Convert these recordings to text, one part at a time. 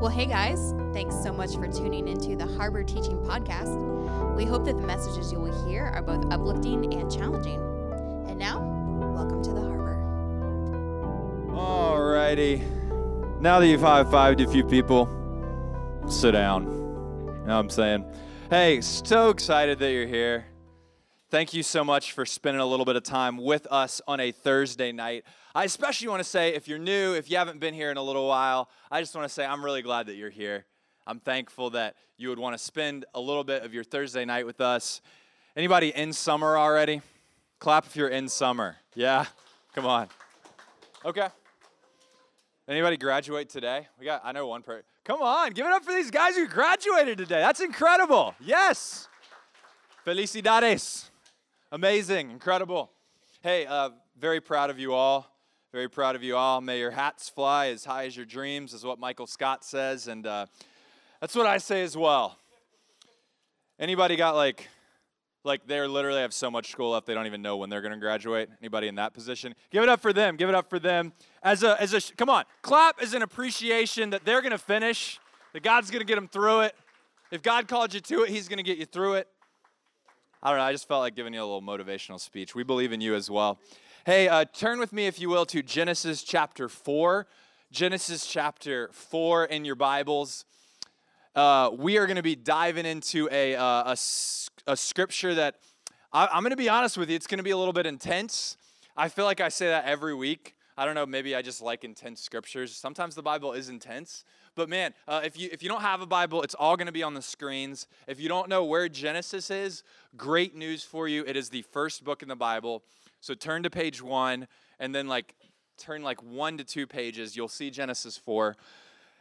Well, hey guys, thanks so much for tuning into the Harbor Teaching Podcast. We hope that the messages you will hear are both uplifting and challenging. And now, welcome to the Harbor. Alrighty. Now that you've high fived a few people, sit down. You know what I'm saying? Hey, so excited that you're here. Thank you so much for spending a little bit of time with us on a Thursday night. I especially want to say, if you're new, if you haven't been here in a little while, I just want to say I'm really glad that you're here. I'm thankful that you would want to spend a little bit of your Thursday night with us. Anybody in summer already? Clap if you're in summer. Yeah? Come on. Okay. Anybody graduate today? We got I know one person. Come on, give it up for these guys who graduated today. That's incredible. Yes. Felicidades. Amazing, incredible. Hey, uh, very proud of you all. Very proud of you all. May your hats fly as high as your dreams, is what Michael Scott says, and uh, that's what I say as well. Anybody got like, like they're literally have so much school left they don't even know when they're going to graduate? Anybody in that position? Give it up for them. Give it up for them. As a, as a, come on, clap is an appreciation that they're going to finish. That God's going to get them through it. If God called you to it, He's going to get you through it. I don't know. I just felt like giving you a little motivational speech. We believe in you as well. Hey, uh, turn with me, if you will, to Genesis chapter 4. Genesis chapter 4 in your Bibles. Uh, we are going to be diving into a, uh, a, a, scripture that I, I'm going to be honest with you, it's going to be a little bit intense. I feel like I say that every week. I don't know, maybe I just like intense scriptures. Sometimes the Bible is intense. But man, uh, if, you, if you don't have a Bible, it's all going to be on the screens. If you don't know where Genesis is, great news for you. It is the first book in the Bible. So turn to page one and then like turn like one to two pages. You'll see Genesis 4.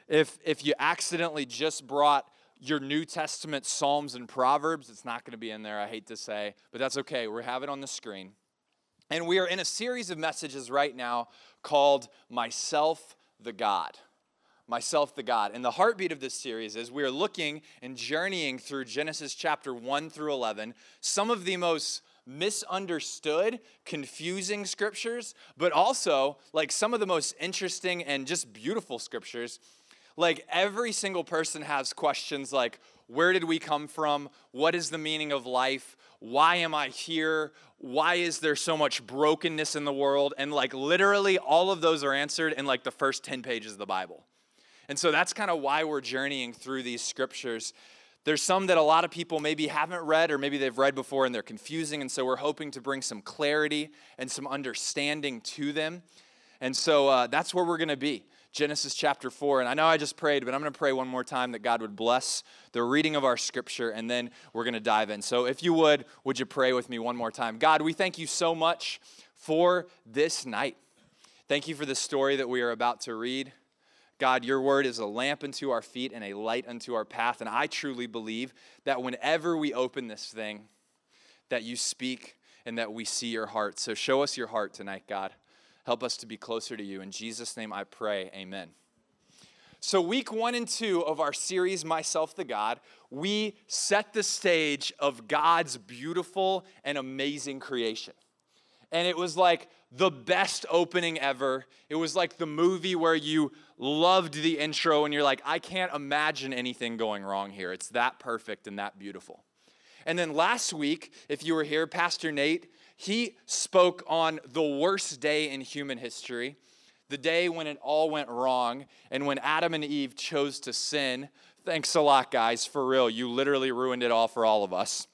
If, if you accidentally just brought your New Testament Psalms and Proverbs, it's not going to be in there, I hate to say, but that's okay. We have it on the screen. And we are in a series of messages right now called Myself the God myself the God. And the heartbeat of this series is we are looking and journeying through Genesis chapter 1 through 11, some of the most misunderstood, confusing scriptures, but also like some of the most interesting and just beautiful scriptures. Like every single person has questions like, where did we come from? What is the meaning of life? Why am I here? Why is there so much brokenness in the world? And like literally all of those are answered in like the first 10 pages of the Bible. And so that's kind of why we're journeying through these scriptures. There's some that a lot of people maybe haven't read or maybe they've read before and they're confusing. And so we're hoping to bring some clarity and some understanding to them. And so uh, that's where we're going to be. Genesis chapter 4. And I know I just prayed, but I'm going to pray one more time that God would bless the reading of our scripture, and then we're going to dive in. So if you would, would you pray with me one more time? God, we thank you so much for this night. Thank you for the story that we are about to read. God, your word is a lamp unto our feet and a light unto our path. And I truly believe that whenever we open this thing, that you speak and that we see your heart. So show us your heart tonight, God. Help us to be closer to you. In Jesus' name I pray, amen. So, week one and two of our series, Myself the God, we set the stage of God's beautiful and amazing creation. And it was like the best opening ever. It was like the movie where you loved the intro and you're like, I can't imagine anything going wrong here. It's that perfect and that beautiful. And then last week, if you were here, Pastor Nate, he spoke on the worst day in human history, the day when it all went wrong and when Adam and Eve chose to sin. Thanks a lot, guys, for real. You literally ruined it all for all of us.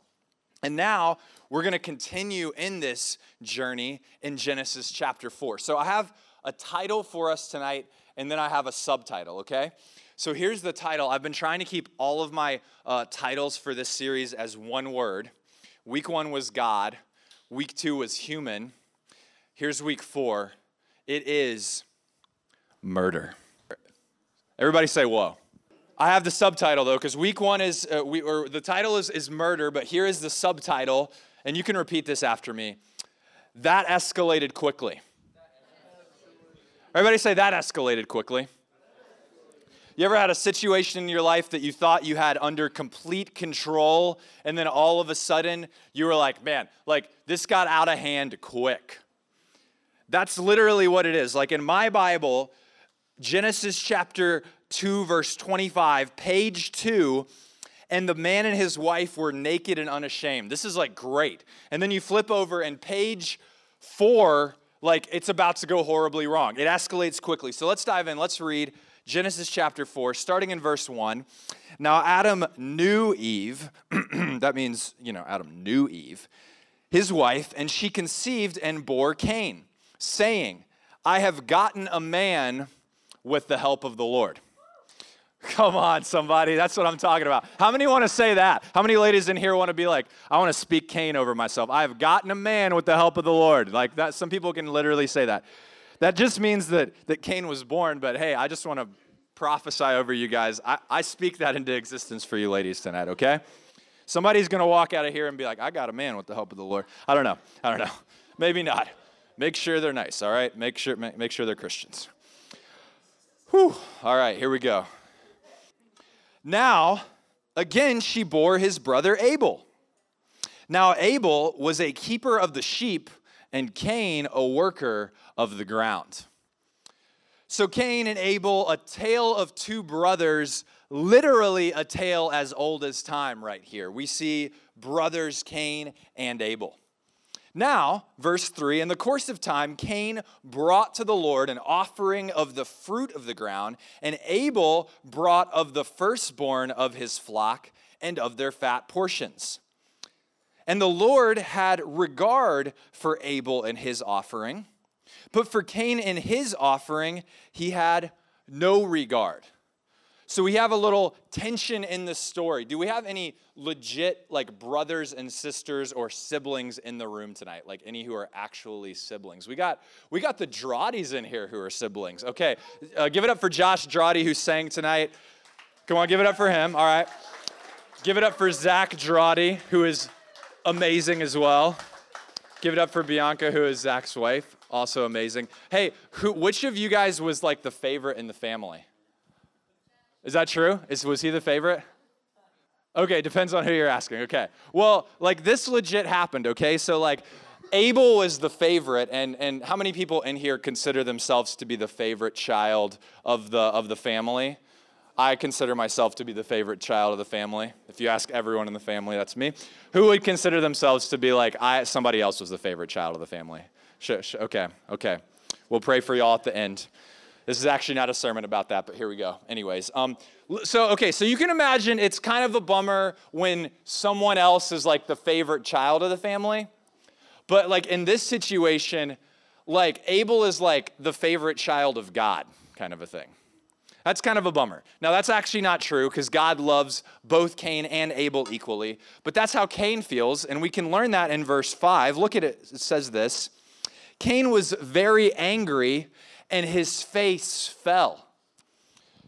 And now we're going to continue in this journey in Genesis chapter 4. So I have a title for us tonight, and then I have a subtitle, okay? So here's the title. I've been trying to keep all of my uh, titles for this series as one word. Week one was God, week two was human. Here's week four it is murder. Everybody say, whoa. I have the subtitle though, because week one is, uh, we, or the title is, is murder, but here is the subtitle and you can repeat this after me. That escalated quickly. Everybody say that escalated quickly. You ever had a situation in your life that you thought you had under complete control, and then all of a sudden you were like, man, like this got out of hand quick? That's literally what it is. Like in my Bible, Genesis chapter 2, verse 25, page 2, and the man and his wife were naked and unashamed. This is like great. And then you flip over, and page 4, like it's about to go horribly wrong. It escalates quickly. So let's dive in. Let's read Genesis chapter 4, starting in verse 1. Now, Adam knew Eve. that means, you know, Adam knew Eve, his wife, and she conceived and bore Cain, saying, I have gotten a man with the help of the Lord. Come on, somebody. That's what I'm talking about. How many want to say that? How many ladies in here want to be like, I want to speak Cain over myself? I have gotten a man with the help of the Lord. Like that, some people can literally say that. That just means that, that Cain was born, but hey, I just want to prophesy over you guys. I, I speak that into existence for you ladies tonight, okay? Somebody's going to walk out of here and be like, I got a man with the help of the Lord. I don't know. I don't know. Maybe not. Make sure they're nice, all right? Make sure, make, make sure they're Christians. Whew. All right, here we go. Now, again, she bore his brother Abel. Now, Abel was a keeper of the sheep, and Cain a worker of the ground. So, Cain and Abel, a tale of two brothers, literally a tale as old as time, right here. We see brothers Cain and Abel. Now, verse 3 In the course of time, Cain brought to the Lord an offering of the fruit of the ground, and Abel brought of the firstborn of his flock and of their fat portions. And the Lord had regard for Abel and his offering, but for Cain and his offering, he had no regard. So we have a little tension in the story. Do we have any legit like brothers and sisters or siblings in the room tonight? Like any who are actually siblings? We got we got the Drawdies in here who are siblings. Okay, uh, give it up for Josh Drawdy who sang tonight. Come on, give it up for him. All right, give it up for Zach Drawdy who is amazing as well. Give it up for Bianca who is Zach's wife, also amazing. Hey, who, which of you guys was like the favorite in the family? Is that true? Is, was he the favorite? Okay, depends on who you're asking. Okay. Well, like this legit happened, okay? So, like, Abel was the favorite, and, and how many people in here consider themselves to be the favorite child of the, of the family? I consider myself to be the favorite child of the family. If you ask everyone in the family, that's me. Who would consider themselves to be like, I, somebody else was the favorite child of the family? okay, okay. We'll pray for y'all at the end. This is actually not a sermon about that, but here we go. Anyways, um, so okay, so you can imagine it's kind of a bummer when someone else is like the favorite child of the family. But like in this situation, like Abel is like the favorite child of God, kind of a thing. That's kind of a bummer. Now, that's actually not true because God loves both Cain and Abel equally, but that's how Cain feels, and we can learn that in verse 5. Look at it, it says this Cain was very angry and his face fell.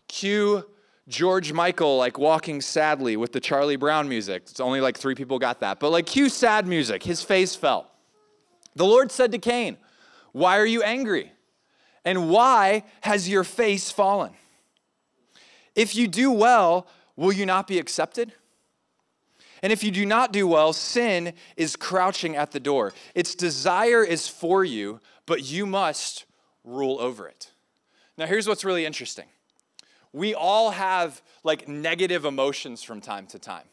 Cue George Michael like walking sadly with the Charlie Brown music. It's only like three people got that. But like cue sad music, his face fell. The Lord said to Cain, Why are you angry? And why has your face fallen? If you do well, will you not be accepted? And if you do not do well, sin is crouching at the door. Its desire is for you, but you must rule over it. Now, here's what's really interesting we all have like negative emotions from time to time.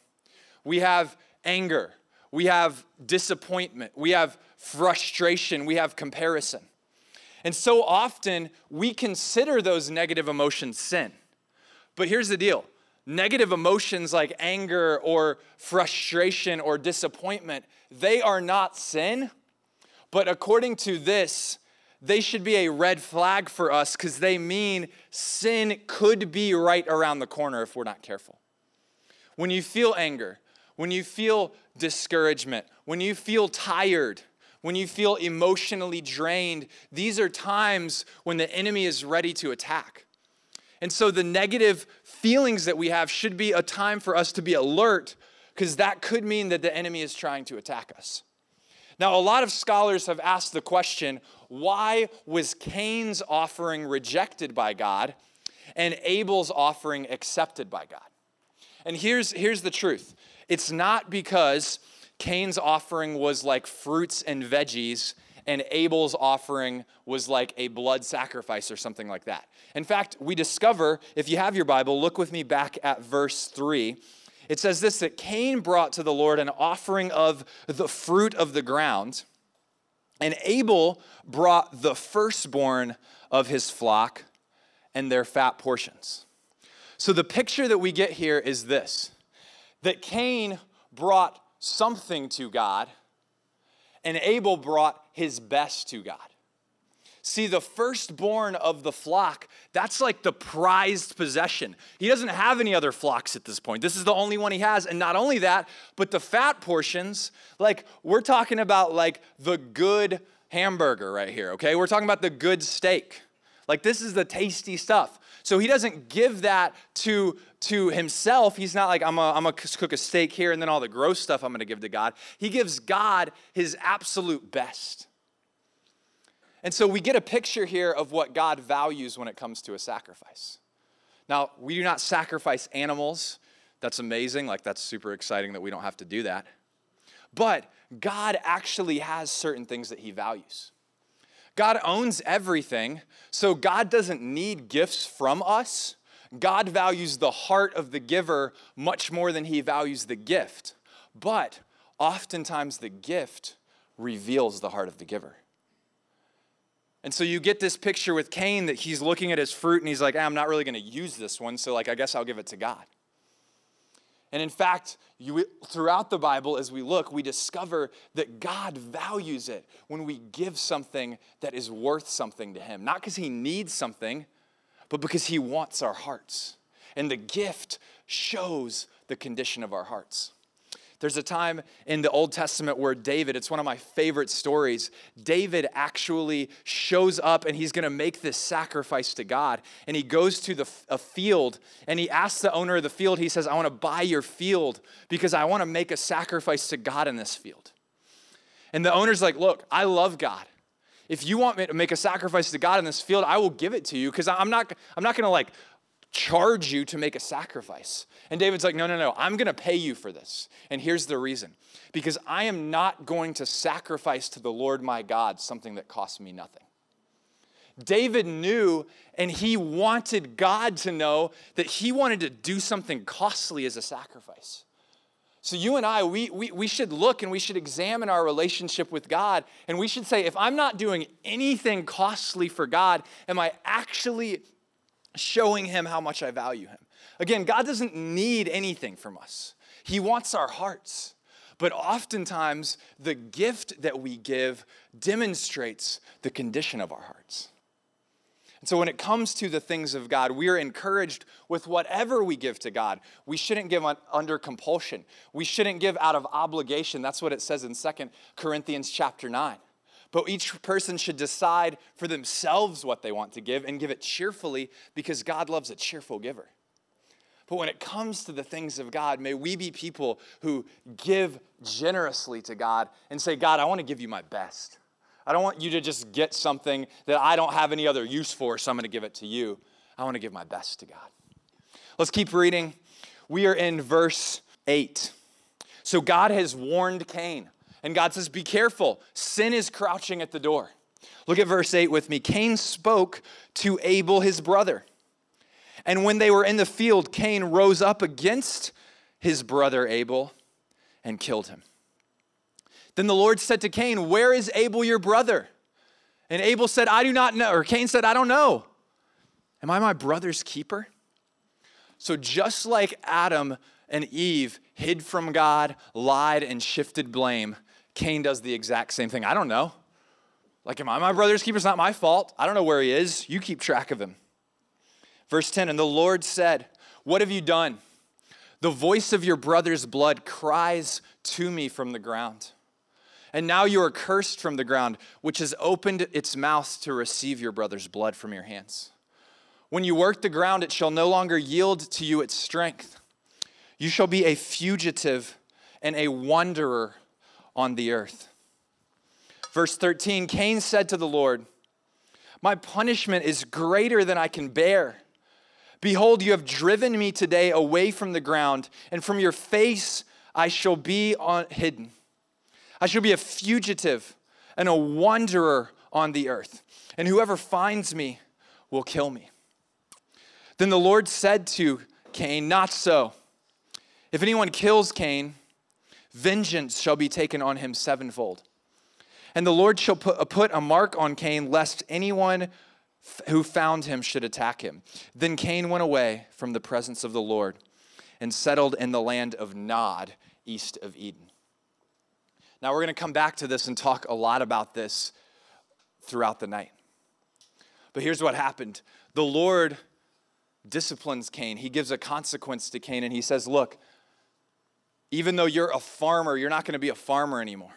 We have anger, we have disappointment, we have frustration, we have comparison. And so often we consider those negative emotions sin. But here's the deal negative emotions like anger or frustration or disappointment, they are not sin. But according to this, they should be a red flag for us because they mean sin could be right around the corner if we're not careful. When you feel anger, when you feel discouragement, when you feel tired, when you feel emotionally drained, these are times when the enemy is ready to attack. And so the negative feelings that we have should be a time for us to be alert because that could mean that the enemy is trying to attack us. Now, a lot of scholars have asked the question why was Cain's offering rejected by God and Abel's offering accepted by God? And here's, here's the truth it's not because Cain's offering was like fruits and veggies and Abel's offering was like a blood sacrifice or something like that. In fact, we discover, if you have your Bible, look with me back at verse 3. It says this that Cain brought to the Lord an offering of the fruit of the ground, and Abel brought the firstborn of his flock and their fat portions. So the picture that we get here is this that Cain brought something to God, and Abel brought his best to God. See, the firstborn of the flock, that's like the prized possession. He doesn't have any other flocks at this point. This is the only one he has. And not only that, but the fat portions, like we're talking about like the good hamburger right here, okay? We're talking about the good steak. Like this is the tasty stuff. So he doesn't give that to, to himself. He's not like, I'm going to cook a steak here and then all the gross stuff I'm to give to God. He gives God his absolute best. And so we get a picture here of what God values when it comes to a sacrifice. Now, we do not sacrifice animals. That's amazing. Like, that's super exciting that we don't have to do that. But God actually has certain things that He values. God owns everything, so God doesn't need gifts from us. God values the heart of the giver much more than He values the gift. But oftentimes, the gift reveals the heart of the giver. And so you get this picture with Cain that he's looking at his fruit and he's like, ah, I'm not really going to use this one, so like I guess I'll give it to God. And in fact, you, throughout the Bible, as we look, we discover that God values it when we give something that is worth something to Him. Not because He needs something, but because He wants our hearts. And the gift shows the condition of our hearts. There's a time in the Old Testament where David, it's one of my favorite stories. David actually shows up and he's going to make this sacrifice to God. And he goes to the, a field and he asks the owner of the field, he says, I want to buy your field because I want to make a sacrifice to God in this field. And the owner's like, Look, I love God. If you want me to make a sacrifice to God in this field, I will give it to you because I'm not, I'm not going to like charge you to make a sacrifice. And David's like, no, no, no, I'm gonna pay you for this. And here's the reason because I am not going to sacrifice to the Lord my God something that costs me nothing. David knew and he wanted God to know that he wanted to do something costly as a sacrifice. So, you and I, we, we, we should look and we should examine our relationship with God. And we should say, if I'm not doing anything costly for God, am I actually showing him how much I value him. Again, God doesn't need anything from us, He wants our hearts. But oftentimes, the gift that we give demonstrates the condition of our hearts. And so, when it comes to the things of God, we are encouraged with whatever we give to God. We shouldn't give under compulsion. We shouldn't give out of obligation. That's what it says in Second Corinthians chapter 9. But each person should decide for themselves what they want to give and give it cheerfully because God loves a cheerful giver. But when it comes to the things of God, may we be people who give generously to God and say, God, I want to give you my best. I don't want you to just get something that I don't have any other use for, so I'm going to give it to you. I want to give my best to God. Let's keep reading. We are in verse 8. So God has warned Cain. And God says, Be careful, sin is crouching at the door. Look at verse 8 with me. Cain spoke to Abel, his brother. And when they were in the field, Cain rose up against his brother Abel and killed him. Then the Lord said to Cain, Where is Abel your brother? And Abel said, I do not know. Or Cain said, I don't know. Am I my brother's keeper? So just like Adam and Eve hid from God, lied, and shifted blame, Cain does the exact same thing. I don't know. Like, am I my brother's keeper? It's not my fault. I don't know where he is. You keep track of him. Verse 10 And the Lord said, What have you done? The voice of your brother's blood cries to me from the ground. And now you are cursed from the ground, which has opened its mouth to receive your brother's blood from your hands. When you work the ground, it shall no longer yield to you its strength. You shall be a fugitive and a wanderer on the earth. Verse 13 Cain said to the Lord, My punishment is greater than I can bear. Behold, you have driven me today away from the ground, and from your face I shall be on, hidden. I shall be a fugitive and a wanderer on the earth, and whoever finds me will kill me. Then the Lord said to Cain, Not so. If anyone kills Cain, vengeance shall be taken on him sevenfold. And the Lord shall put, a mark on Cain, lest anyone who found him should attack him. Then Cain went away from the presence of the Lord and settled in the land of Nod, east of Eden. Now, we're going to come back to this and talk a lot about this throughout the night. But here's what happened the Lord disciplines Cain, he gives a consequence to Cain, and he says, Look, even though you're a farmer, you're not going to be a farmer anymore.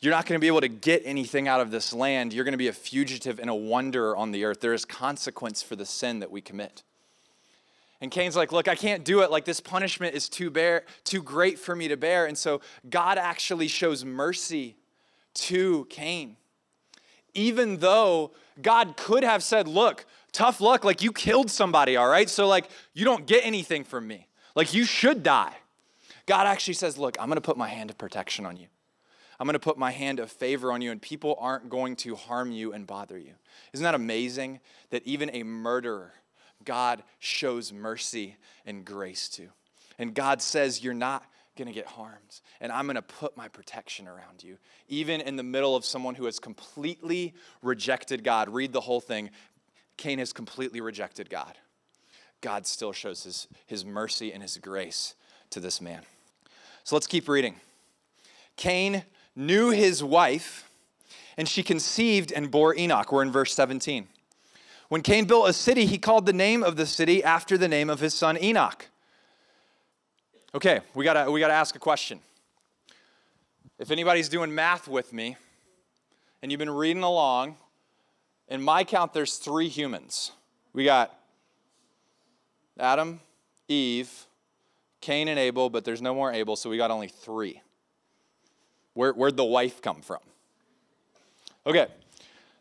You're not going to be able to get anything out of this land. You're going to be a fugitive and a wanderer on the earth. There is consequence for the sin that we commit. And Cain's like, Look, I can't do it. Like, this punishment is too, bear, too great for me to bear. And so God actually shows mercy to Cain. Even though God could have said, Look, tough luck. Like, you killed somebody, all right? So, like, you don't get anything from me. Like, you should die. God actually says, Look, I'm going to put my hand of protection on you. I'm going to put my hand of favor on you, and people aren't going to harm you and bother you. Isn't that amazing that even a murderer, God shows mercy and grace to? And God says, You're not going to get harmed, and I'm going to put my protection around you. Even in the middle of someone who has completely rejected God, read the whole thing. Cain has completely rejected God. God still shows his, his mercy and his grace to this man. So let's keep reading. Cain knew his wife, and she conceived and bore Enoch. We're in verse 17. When Cain built a city, he called the name of the city after the name of his son Enoch. Okay, we gotta, we gotta ask a question. If anybody's doing math with me, and you've been reading along, in my count, there's three humans. We got Adam, Eve, Cain, and Abel, but there's no more Abel, so we got only three. Where, where'd the wife come from? Okay,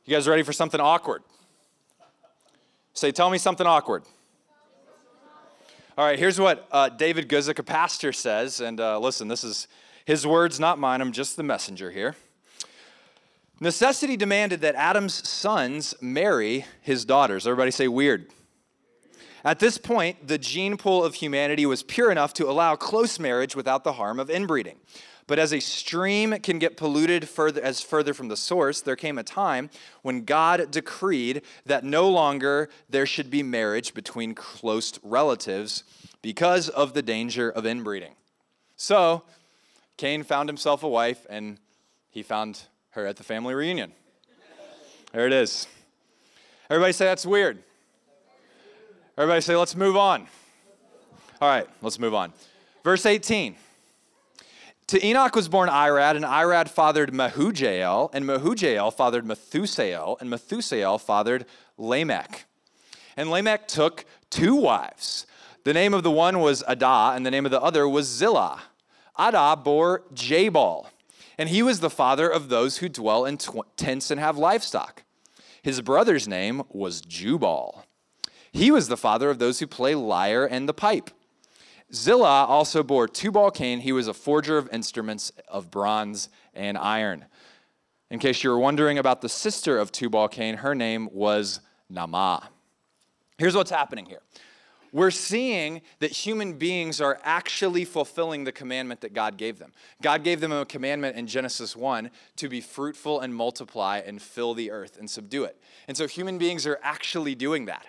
you guys ready for something awkward? Say, tell me something awkward. All right, here's what uh, David Guzik, a pastor, says. And uh, listen, this is his words, not mine. I'm just the messenger here. Necessity demanded that Adam's sons marry his daughters. Everybody say weird. At this point, the gene pool of humanity was pure enough to allow close marriage without the harm of inbreeding. But as a stream can get polluted further as further from the source, there came a time when God decreed that no longer there should be marriage between close relatives because of the danger of inbreeding. So, Cain found himself a wife and he found her at the family reunion. There it is. Everybody say that's weird. Everybody say, let's move on. All right, let's move on. Verse 18. To Enoch was born Irad, and Irad fathered Mehujael, and Mehujael fathered Methusael, and Methusael fathered Lamech. And Lamech took two wives. The name of the one was Adah, and the name of the other was Zillah. Adah bore Jabal, and he was the father of those who dwell in tw- tents and have livestock. His brother's name was Jubal. He was the father of those who play lyre and the pipe. Zillah also bore Tubal Cain. He was a forger of instruments of bronze and iron. In case you were wondering about the sister of Tubal Cain, her name was Naamah. Here's what's happening here. We're seeing that human beings are actually fulfilling the commandment that God gave them. God gave them a commandment in Genesis 1 to be fruitful and multiply and fill the earth and subdue it. And so human beings are actually doing that.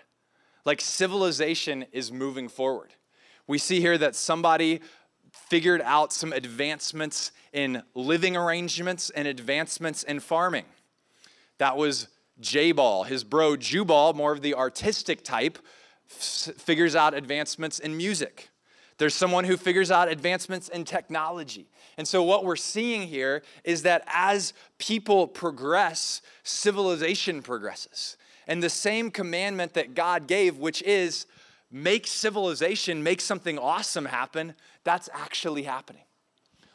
Like civilization is moving forward we see here that somebody figured out some advancements in living arrangements and advancements in farming. That was Jabal. His bro Jubal, more of the artistic type, f- figures out advancements in music. There's someone who figures out advancements in technology. And so, what we're seeing here is that as people progress, civilization progresses. And the same commandment that God gave, which is make civilization, make something awesome happen, that's actually happening.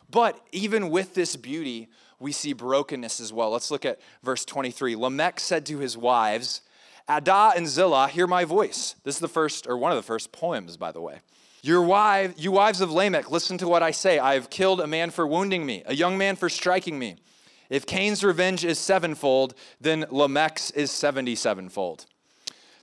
But even with this beauty, we see brokenness as well. Let's look at verse 23. Lamech said to his wives, Adah and Zillah, hear my voice. This is the first, or one of the first poems, by the way. Your wife, you wives of Lamech, listen to what I say. I have killed a man for wounding me, a young man for striking me. If Cain's revenge is sevenfold, then Lamech's is 77fold.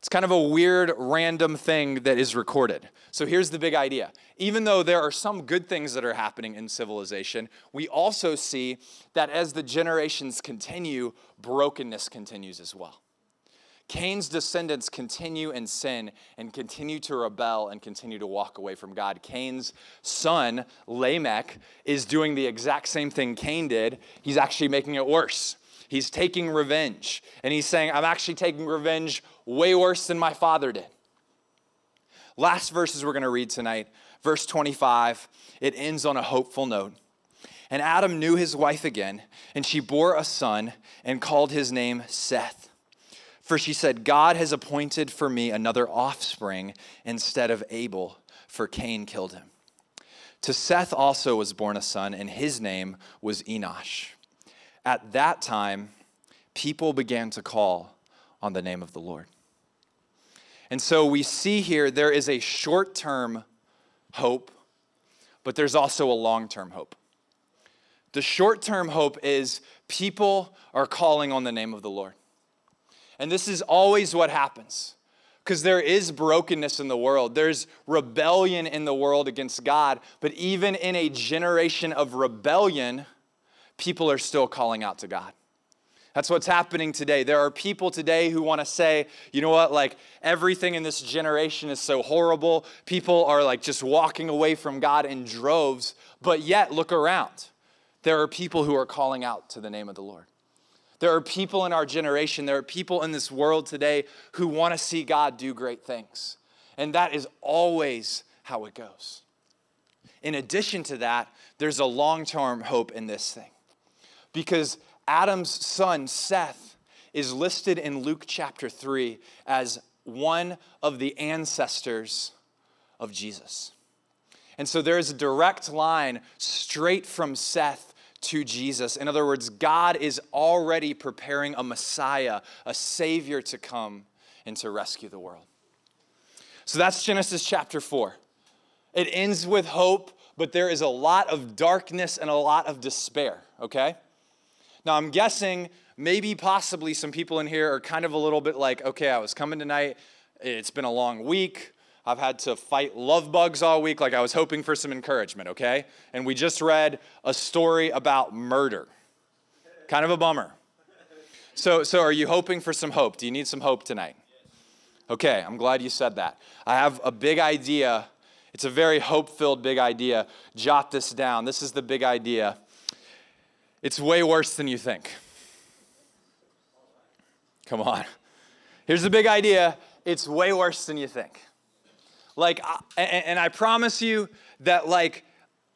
It's kind of a weird, random thing that is recorded. So here's the big idea. Even though there are some good things that are happening in civilization, we also see that as the generations continue, brokenness continues as well. Cain's descendants continue in sin and continue to rebel and continue to walk away from God. Cain's son, Lamech, is doing the exact same thing Cain did. He's actually making it worse. He's taking revenge. And he's saying, I'm actually taking revenge way worse than my father did. Last verses we're going to read tonight, verse 25, it ends on a hopeful note. And Adam knew his wife again, and she bore a son and called his name Seth. For she said, God has appointed for me another offspring instead of Abel, for Cain killed him. To Seth also was born a son, and his name was Enosh. At that time, people began to call on the name of the Lord. And so we see here there is a short term hope, but there's also a long term hope. The short term hope is people are calling on the name of the Lord. And this is always what happens because there is brokenness in the world. There's rebellion in the world against God. But even in a generation of rebellion, people are still calling out to God. That's what's happening today. There are people today who want to say, you know what, like everything in this generation is so horrible. People are like just walking away from God in droves, but yet look around. There are people who are calling out to the name of the Lord. There are people in our generation, there are people in this world today who want to see God do great things. And that is always how it goes. In addition to that, there's a long term hope in this thing because Adam's son, Seth, is listed in Luke chapter 3 as one of the ancestors of Jesus. And so there is a direct line straight from Seth to Jesus. In other words, God is already preparing a Messiah, a Savior to come and to rescue the world. So that's Genesis chapter 4. It ends with hope, but there is a lot of darkness and a lot of despair, okay? Now, I'm guessing maybe possibly some people in here are kind of a little bit like, okay, I was coming tonight. It's been a long week. I've had to fight love bugs all week, like I was hoping for some encouragement, okay? And we just read a story about murder. Kind of a bummer. So, so are you hoping for some hope? Do you need some hope tonight? Okay, I'm glad you said that. I have a big idea. It's a very hope filled big idea. Jot this down. This is the big idea. It's way worse than you think. Come on. Here's the big idea it's way worse than you think. Like, and I promise you that, like,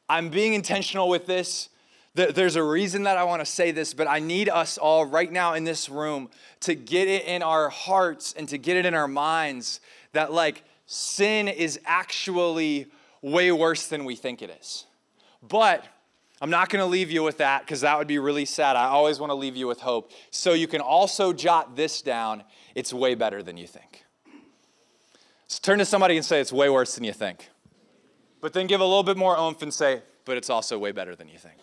I'm being intentional with this. There's a reason that I want to say this, but I need us all right now in this room to get it in our hearts and to get it in our minds that, like, sin is actually way worse than we think it is. But I'm not going to leave you with that because that would be really sad. I always want to leave you with hope. So you can also jot this down it's way better than you think. So turn to somebody and say, it's way worse than you think. But then give a little bit more oomph and say, but it's also way better than you think.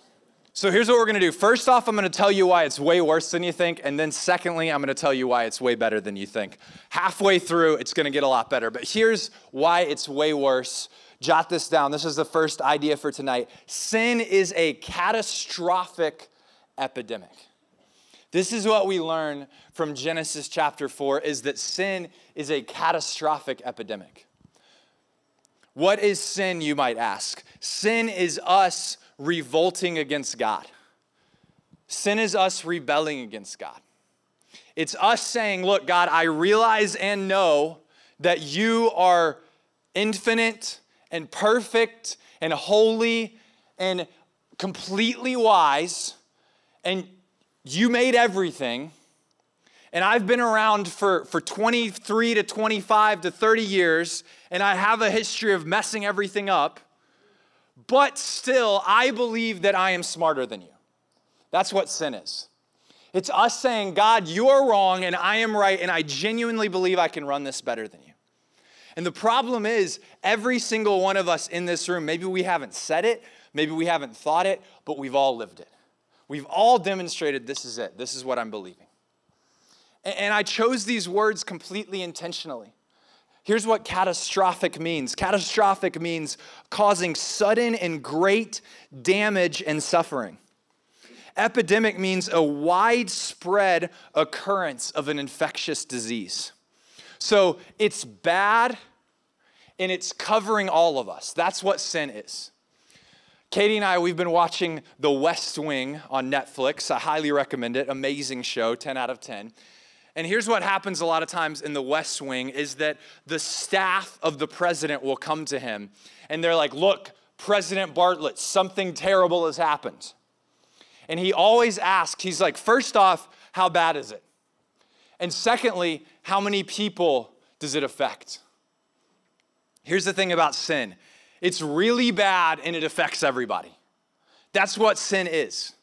So here's what we're going to do. First off, I'm going to tell you why it's way worse than you think. And then secondly, I'm going to tell you why it's way better than you think. Halfway through, it's going to get a lot better. But here's why it's way worse Jot this down. This is the first idea for tonight. Sin is a catastrophic epidemic. This is what we learn from Genesis chapter 4 is that sin is a catastrophic epidemic. What is sin, you might ask? Sin is us revolting against God. Sin is us rebelling against God. It's us saying, Look, God, I realize and know that you are infinite and perfect and holy and completely wise, and you made everything. And I've been around for, for 23 to 25 to 30 years, and I have a history of messing everything up. But still, I believe that I am smarter than you. That's what sin is. It's us saying, God, you are wrong, and I am right, and I genuinely believe I can run this better than you. And the problem is, every single one of us in this room, maybe we haven't said it, maybe we haven't thought it, but we've all lived it. We've all demonstrated this is it, this is what I'm believing. And I chose these words completely intentionally. Here's what catastrophic means catastrophic means causing sudden and great damage and suffering. Epidemic means a widespread occurrence of an infectious disease. So it's bad and it's covering all of us. That's what sin is. Katie and I, we've been watching The West Wing on Netflix. I highly recommend it. Amazing show, 10 out of 10. And here's what happens a lot of times in the West Wing is that the staff of the president will come to him and they're like, "Look, President Bartlet, something terrible has happened." And he always asks, he's like, first off, how bad is it? And secondly, how many people does it affect? Here's the thing about sin it's really bad and it affects everybody. That's what sin is.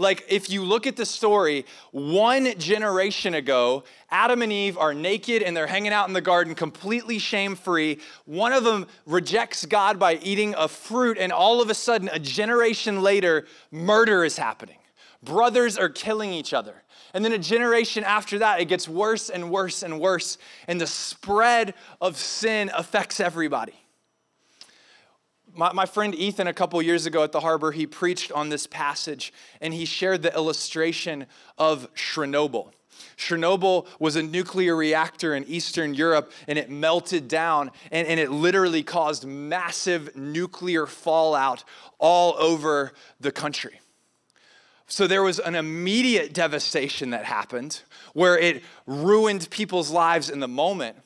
Like, if you look at the story, one generation ago, Adam and Eve are naked and they're hanging out in the garden completely shame free. One of them rejects God by eating a fruit, and all of a sudden, a generation later, murder is happening. Brothers are killing each other. And then a generation after that, it gets worse and worse and worse. And the spread of sin affects everybody. My, my friend Ethan, a couple years ago at the harbor, he preached on this passage and he shared the illustration of Chernobyl. Chernobyl was a nuclear reactor in Eastern Europe and it melted down and, and it literally caused massive nuclear fallout all over the country. So there was an immediate devastation that happened where it ruined people's lives in the moment.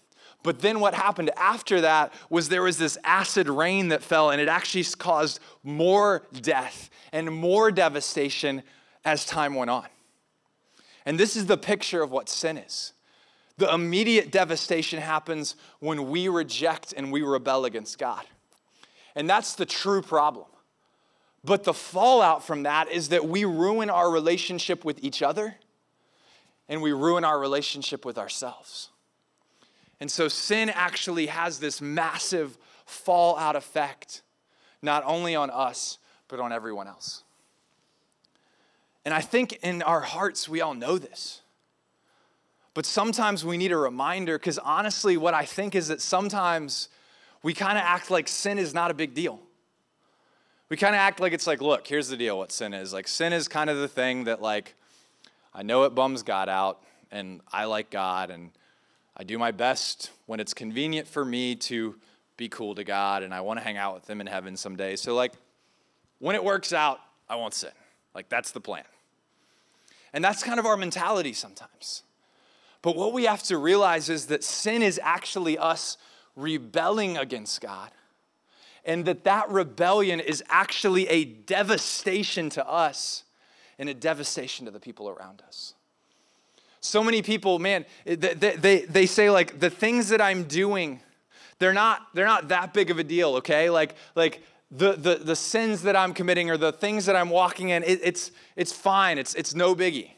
But then what happened after that was there was this acid rain that fell, and it actually caused more death and more devastation as time went on. And this is the picture of what sin is. The immediate devastation happens when we reject and we rebel against God. And that's the true problem. But the fallout from that is that we ruin our relationship with each other and we ruin our relationship with ourselves. And so sin actually has this massive fallout effect, not only on us, but on everyone else. And I think in our hearts, we all know this. But sometimes we need a reminder, because honestly, what I think is that sometimes we kind of act like sin is not a big deal. We kind of act like it's like, look, here's the deal what sin is. Like, sin is kind of the thing that, like, I know it bums God out, and I like God, and I do my best when it's convenient for me to be cool to God and I want to hang out with Him in heaven someday. So, like, when it works out, I won't sin. Like, that's the plan. And that's kind of our mentality sometimes. But what we have to realize is that sin is actually us rebelling against God. And that that rebellion is actually a devastation to us and a devastation to the people around us. So many people, man, eh, they, they, they say like the things that I'm doing, they're not, they're not that big of a deal, okay? Like, like the, the, the sins that I'm committing or the things that I'm walking in, it, it's, it's fine, it's, it's no biggie.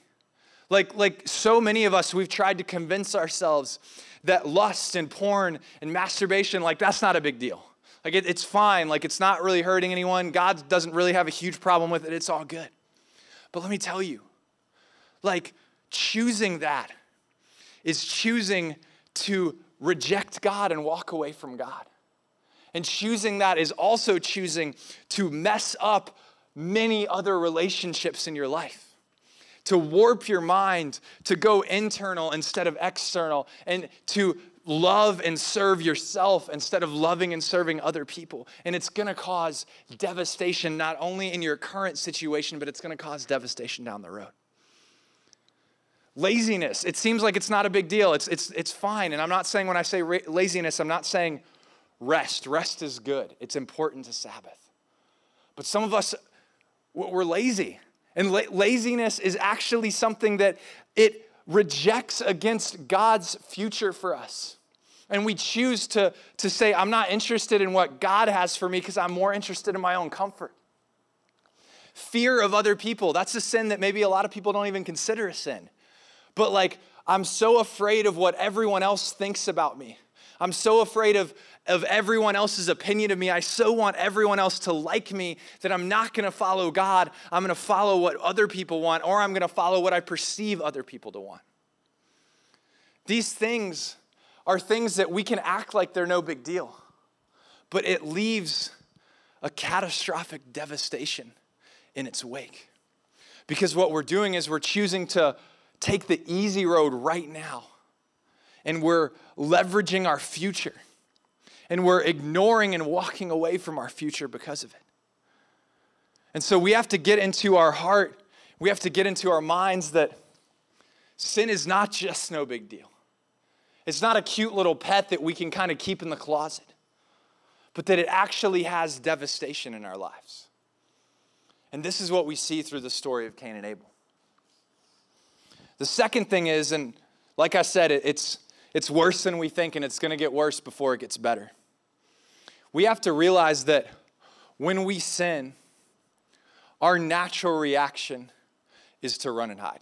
Like, like so many of us, we've tried to convince ourselves that lust and porn and masturbation, like that's not a big deal. Like it, it's fine, like it's not really hurting anyone. God doesn't really have a huge problem with it, it's all good. But let me tell you, like choosing that is choosing to reject God and walk away from God. And choosing that is also choosing to mess up many other relationships in your life, to warp your mind, to go internal instead of external, and to love and serve yourself instead of loving and serving other people. And it's gonna cause devastation not only in your current situation, but it's gonna cause devastation down the road. Laziness, it seems like it's not a big deal. It's, it's, it's fine. And I'm not saying when I say ra- laziness, I'm not saying rest. Rest is good, it's important to Sabbath. But some of us, we're lazy. And la- laziness is actually something that it rejects against God's future for us. And we choose to, to say, I'm not interested in what God has for me because I'm more interested in my own comfort. Fear of other people, that's a sin that maybe a lot of people don't even consider a sin but like, I'm so afraid of what everyone else thinks about me. I'm so afraid of, of everyone else's opinion of me. I so want everyone else to like me that I'm not going to follow God. I'm going to follow what other people want, or I'm going to follow what I perceive other people to want. These things are things that we can act like they're no big deal, but it leaves a catastrophic devastation in its wake. Because what we're doing is we're choosing to take the easy road right now, and we're leveraging our future, and we're ignoring and walking away from our future because of it. And so we have to get into our heart, we have to get into our minds that sin is not just no big deal. It's not a cute little pet that we can kind of keep in the closet, but that it actually has devastation in our lives. And this is what we see through the story of Cain and Abel. The second thing is, and like I said, it's, it's worse than we think, and it's going to get worse before it gets better. We have to realize that when we sin, our natural reaction is to run and hide.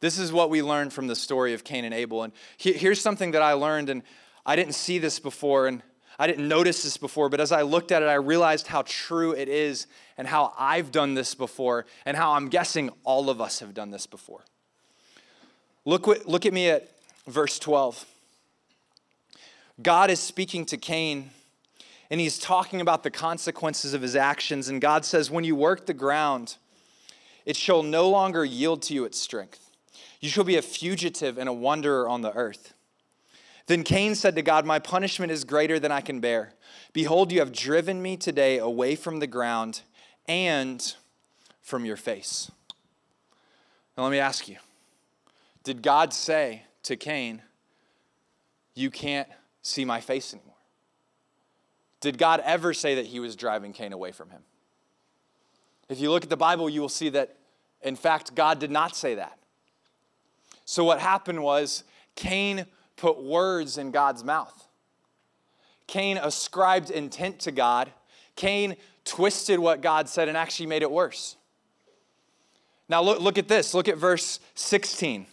This is what we learned from the story of Cain and Abel. And here's something that I learned, and I didn't see this before, and I didn't notice this before, but as I looked at it, I realized how true it is, and how I've done this before, and how I'm guessing all of us have done this before. Look, look at me at verse 12. God is speaking to Cain, and he's talking about the consequences of his actions. And God says, When you work the ground, it shall no longer yield to you its strength. You shall be a fugitive and a wanderer on the earth. Then Cain said to God, My punishment is greater than I can bear. Behold, you have driven me today away from the ground and from your face. Now, let me ask you Did God say to Cain, You can't see my face anymore? Did God ever say that he was driving Cain away from him? If you look at the Bible, you will see that, in fact, God did not say that. So, what happened was Cain put words in God's mouth. Cain ascribed intent to God. Cain twisted what God said and actually made it worse. Now, look, look at this. Look at verse 16.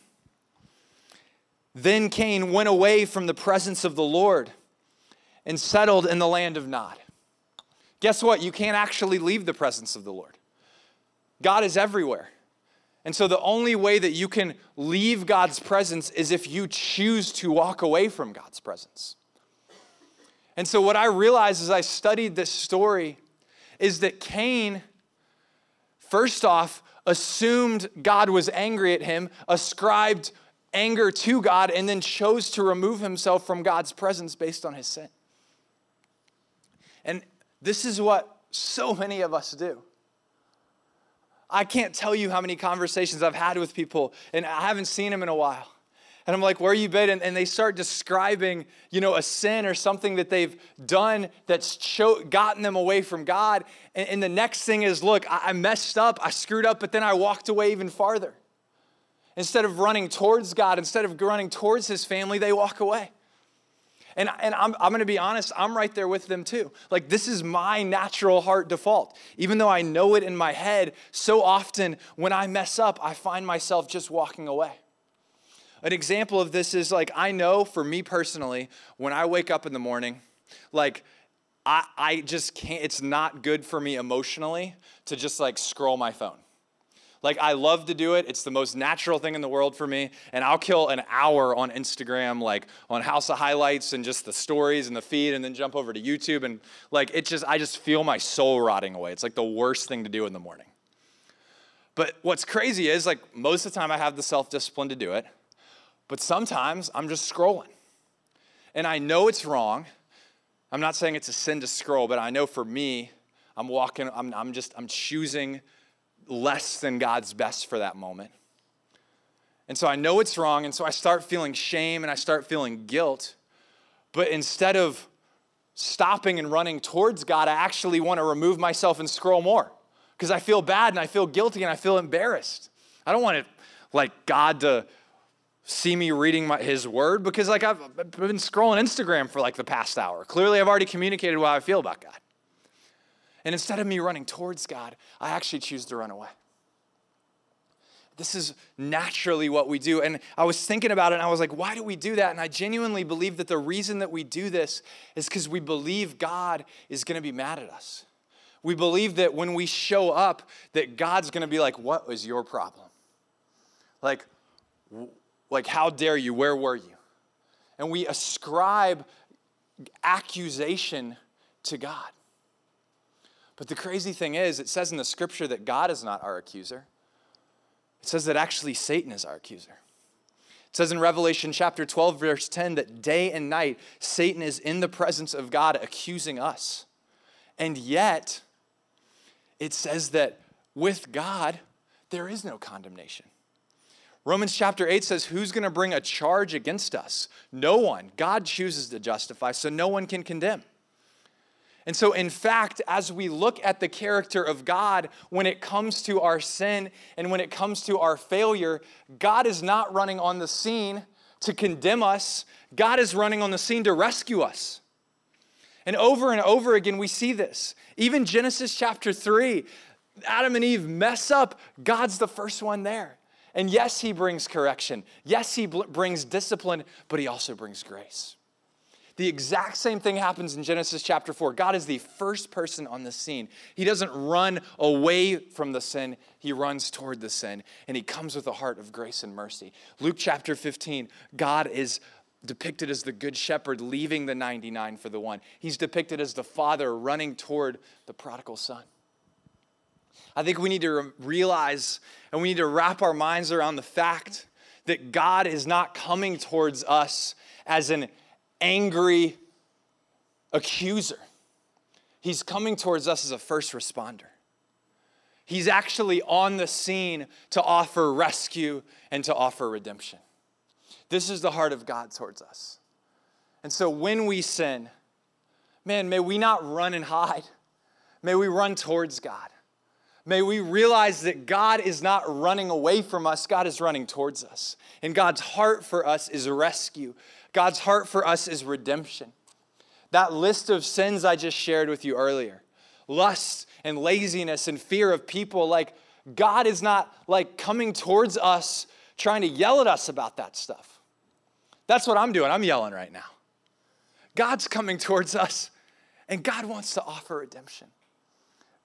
Then Cain went away from the presence of the Lord and settled in the land of Nod. Guess what? You can't actually leave the presence of the Lord. God is everywhere. And so the only way that you can leave God's presence is if you choose to walk away from God's presence. And so what I realized as I studied this story is that Cain, first off, assumed God was angry at him, ascribed anger to God, and then chose to remove himself from God's presence based on his sin. And this is what so many of us do. I can't tell you how many conversations I've had with people, and I haven't seen them in a while. And I'm like, where you been? And, and, they start describing, you know, a sin or something that they've done that's cho- gotten them away from God. And, and the next thing is, look, I, I messed up, I screwed up, but then I walked away even farther. Instead of running towards God, instead of running towards his family, they walk away. And, and I'm, I'm going to be honest, I'm right there with them too. Like, this is my natural heart default. Even though I know it in my head, so often when I mess up, I find myself just walking away. An example of this is like, I know for me personally, when I wake up in the morning, like, I, I just can't, it's not good for me emotionally to just like scroll my phone. Like, I love to do it. It's the most natural thing in the world for me. And I'll kill an hour on Instagram, like on House of Highlights and just the stories and the feed, and then jump over to YouTube. And like, it just, I just feel my soul rotting away. It's like the worst thing to do in the morning. But what's crazy is, like, most of the time I have the self discipline to do it. But sometimes I'm just scrolling. And I know it's wrong. I'm not saying it's a sin to scroll, but I know for me, I'm walking, I'm, I'm just, I'm choosing less than God's best for that moment. And so I know it's wrong, and so I start feeling shame and I start feeling guilt. But instead of stopping and running towards God, I actually want to remove myself and scroll more because I feel bad and I feel guilty and I feel embarrassed. I don't want it like God to see me reading my, his word because like I've, I've been scrolling Instagram for like the past hour. Clearly I've already communicated how I feel about God. And instead of me running towards God, I actually choose to run away. this is naturally what we do. And I was thinking about it and I was like, why do we do that? And I genuinely believe that the reason that we do this is because we believe God is going to be mad at us. We believe that when we show up, that God's going to be like, what was your problem? Like, like, how dare you? Where were you? And we ascribe accusation to God. But the crazy thing is, it says in the scripture that God is not our accuser. It says that actually Satan is our accuser. It says in Revelation chapter 12, verse 10, that day and night Satan is in the presence of God accusing us. And yet, it says that with God, there is no condemnation. Romans chapter 8 says, Who's going to bring a charge against us? No one. God chooses to justify, so no one can condemn. And so, in fact, as we look at the character of God when it comes to our sin and when it comes to our failure, God is not running on the scene to condemn us, God is running on the scene to rescue us. And over and over again, we see this. Even Genesis chapter 3, Adam and Eve mess up, God's the first one there. And yes, he brings correction. Yes, he bl- brings discipline, but he also brings grace. The exact same thing happens in Genesis chapter 4. God is the first person on the scene. He doesn't run away from the sin, he runs toward the sin, and he comes with a heart of grace and mercy. Luke chapter 15, God is depicted as the good shepherd leaving the 99 for the one. He's depicted as the father running toward the prodigal son. I think we need to realize and we need to wrap our minds around the fact that God is not coming towards us as an angry accuser. He's coming towards us as a first responder. He's actually on the scene to offer rescue and to offer redemption. This is the heart of God towards us. And so when we sin, man, may we not run and hide. May we run towards God. May we realize that God is not running away from us, God is running towards us. And God's heart for us is rescue, God's heart for us is redemption. That list of sins I just shared with you earlier lust and laziness and fear of people like God is not like coming towards us trying to yell at us about that stuff. That's what I'm doing. I'm yelling right now. God's coming towards us and God wants to offer redemption.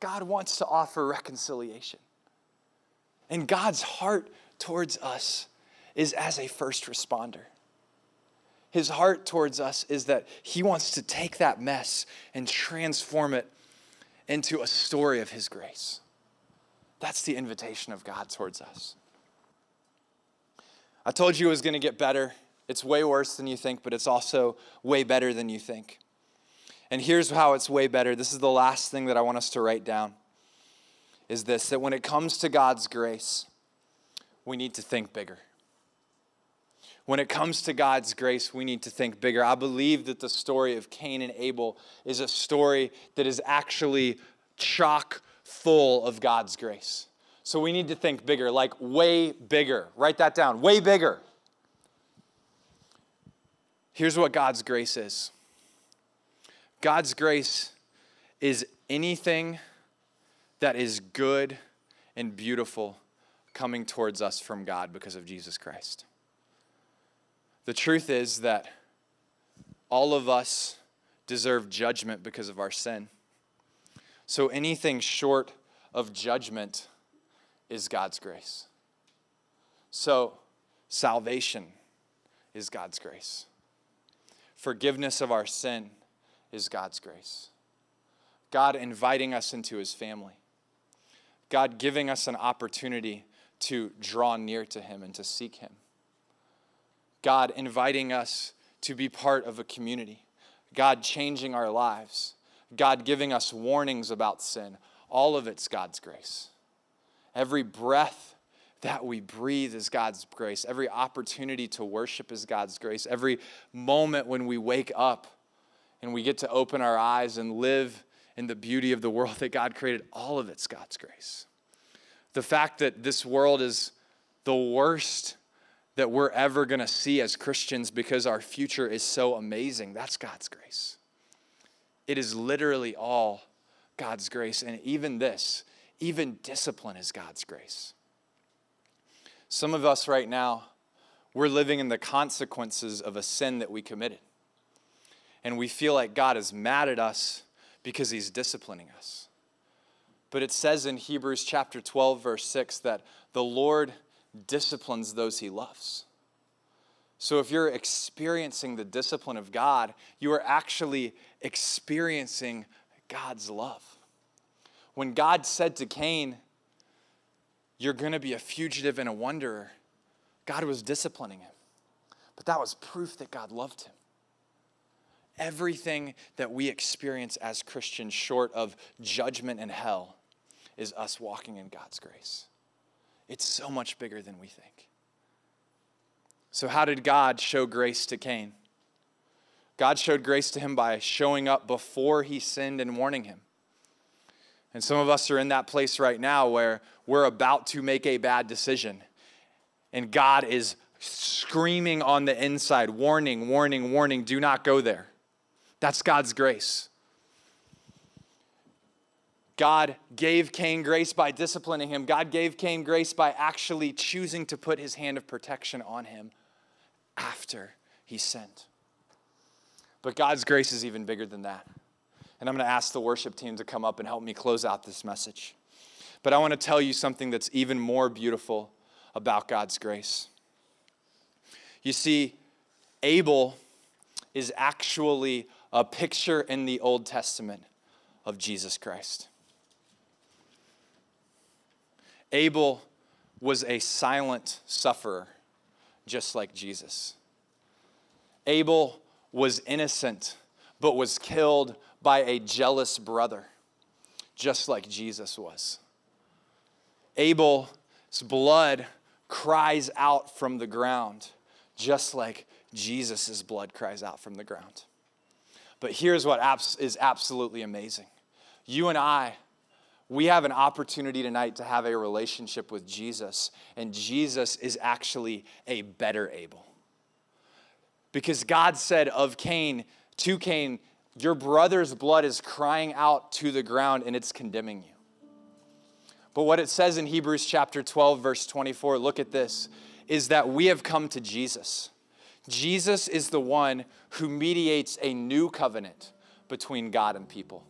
God wants to offer reconciliation. And God's heart towards us is as a first responder. His heart towards us is that He wants to take that mess and transform it into a story of His grace. That's the invitation of God towards us. I told you it was going to get better. It's way worse than you think, but it's also way better than you think. And here's how it's way better. This is the last thing that I want us to write down is this that when it comes to God's grace, we need to think bigger when it comes to God's grace, we need to think bigger. I believe that the story of Cain and Abel is a story that is actually chock full of God's grace. So we need to think bigger, like way bigger. Write that down, way bigger. Here's what God's grace is God's grace is anything that is good and beautiful coming towards us from God because of Jesus Christ. The truth is that all of us deserve judgment because of our sin. So anything short of judgment is God's grace. So salvation is God's grace. Forgiveness of our sin is God's grace. God inviting us into his family. God giving us an opportunity to draw near to him and to seek him. God inviting us to be part of a community, God changing our lives, God giving us warnings about sin. All of it's God's grace. Every breath that we breathe is God's grace. Every opportunity to worship is God's grace. Every moment when we wake up and we get to open our eyes and live in the beauty of the world that God created, all of it's God's grace. The fact that this world is the worst that we're ever going to see as Christians because our future is so amazing. That's God's grace. It is literally all God's grace. And even this, even discipline is God's grace. Some of us right now, we're living in the consequences of a sin that we committed. And we feel like God is mad at us because he's disciplining us. But it says in Hebrews chapter 12, verse 6, that the Lord disciplines those he loves. So if you're experiencing the discipline of God, you are actually experiencing God's love. When God said to Cain, You're going to be a fugitive and a wanderer, God was disciplining him. But that was proof that God loved him. Everything that we experience as Christians, short of judgment and hell, is us walking in God's grace. It's so much bigger than we think. So, how did God show grace to Cain? God showed grace to him by showing up before he sinned and warning him. And some of us are in that place right now where we're about to make a bad decision. And God is screaming on the inside warning, warning, warning, do not go there. That's God's grace. God gave Cain grace by disciplining him. God gave Cain grace by actually choosing to put his hand of protection on him after he sinned. But God's grace is even bigger than that. And I'm going to ask the worship team to come up and help me close out this message. But I want to tell you something that's even more beautiful about God's grace. You see, Abel is actually a picture in the Old Testament of Jesus Christ. Abel was a silent sufferer, just like Jesus. Abel was innocent, but was killed by a jealous brother, just like Jesus was. Abel's blood cries out from the ground, just like Jesus' blood cries out from the ground. But here's what is absolutely amazing you and I we have an opportunity tonight to have a relationship with Jesus, and Jesus is actually a better Abel. Because God said of Cain, to Cain, your brother's blood is crying out to the ground and it's condemning you. But what it says in Hebrews chapter 12, verse 24, look at this, is that we have come to Jesus. Jesus is the one who mediates a new covenant between God and people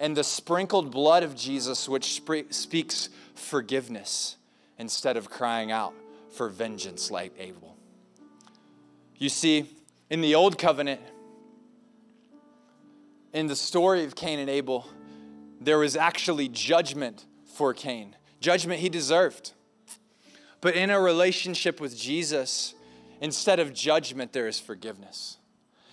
and the sprinkled blood of Jesus, which speaks forgiveness instead of crying out for vengeance like Abel. You see, in the old covenant, in the story of Cain and Abel, there was actually judgment for Cain, judgment he deserved. But in a relationship with Jesus, instead of judgment, there is forgiveness.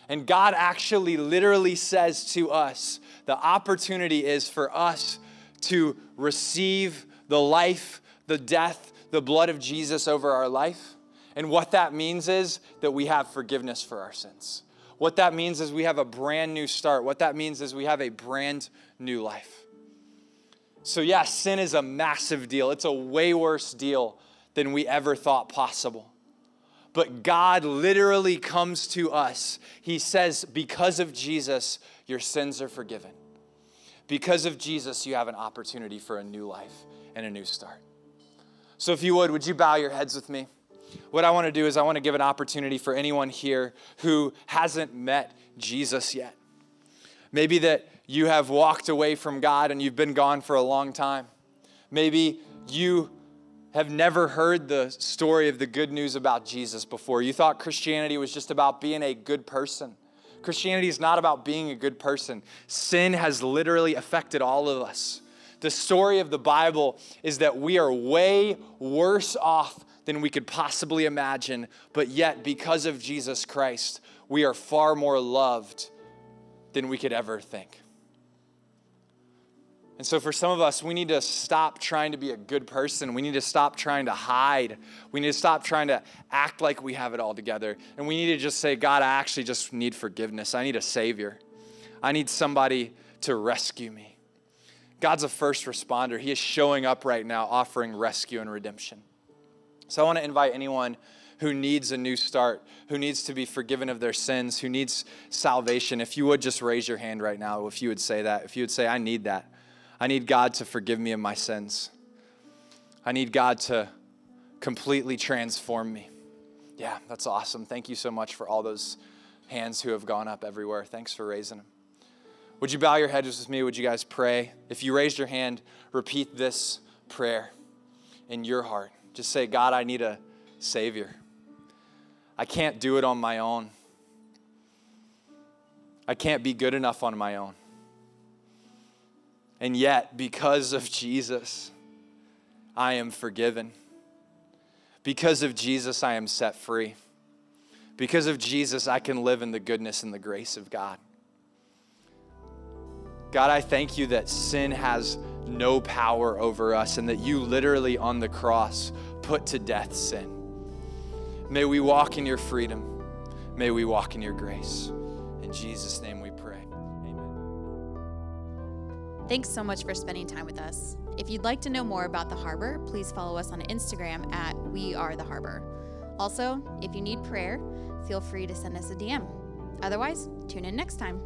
And God actually literally says to us the opportunity is for us to receive the life, the death, the blood of Jesus over our life. And what that means is that we have forgiveness for our sins. What that means is we have a brand new start. What that means is we have a brand new life. So, yeah, sin is a massive deal. It's a way worse deal than we ever thought possible but God literally comes to us. He says, Because of Jesus, your sins are forgiven. Because of Jesus, you have an opportunity for a new life and a new start. So, if you would, would you bow your heads with me? What I want to do is, I want to give an opportunity for anyone here who hasn't met Jesus yet. Maybe that you have walked away from God and you've been gone for a long time. Maybe you have never heard the story of the good news about Jesus before. You thought Christianity was just about being a good person. Christianity is not about being a good person. Sin has literally affected all of us. The story of the Bible is that we are way worse off than we could possibly imagine, but yet, because of Jesus Christ, we are far more loved than we could ever think. And so, for some of us, we need to stop trying to be a good person. We need to stop trying to hide. We need to stop trying to act like we have it all together. And we need to just say, God, I actually just need forgiveness. I need a Savior. I need somebody to rescue me. God's a first responder. He is showing up right now, offering rescue and redemption. So, I want to invite anyone who needs a new start, who needs to be forgiven of their sins, who needs salvation. If you would just raise your hand right now, if you would say that, if you would say, I need that. I need God to forgive me of my sins. I need God to completely transform me. Yeah, that's awesome. Thank you so much for all those hands who have gone up everywhere. Thanks for raising them. Would you bow your heads with me? Would you guys pray? If you raised your hand, repeat this prayer in your heart. Just say, God, I need a Savior. I can't do it on my own. I can't be good enough on my own. And yet, because of Jesus, I am forgiven. Because of Jesus, I am set free. Because of Jesus, I can live in the goodness and the grace of God. God, I thank you that sin has no power over us and that you literally on the cross put to death sin. May we walk in your freedom. May we walk in your grace. In Jesus' name we. Thanks so much for spending time with us. If you'd like to know more about the harbor, please follow us on Instagram at We Are the Harbor. Also, if you need prayer, feel free to send us a DM. Otherwise, tune in next time.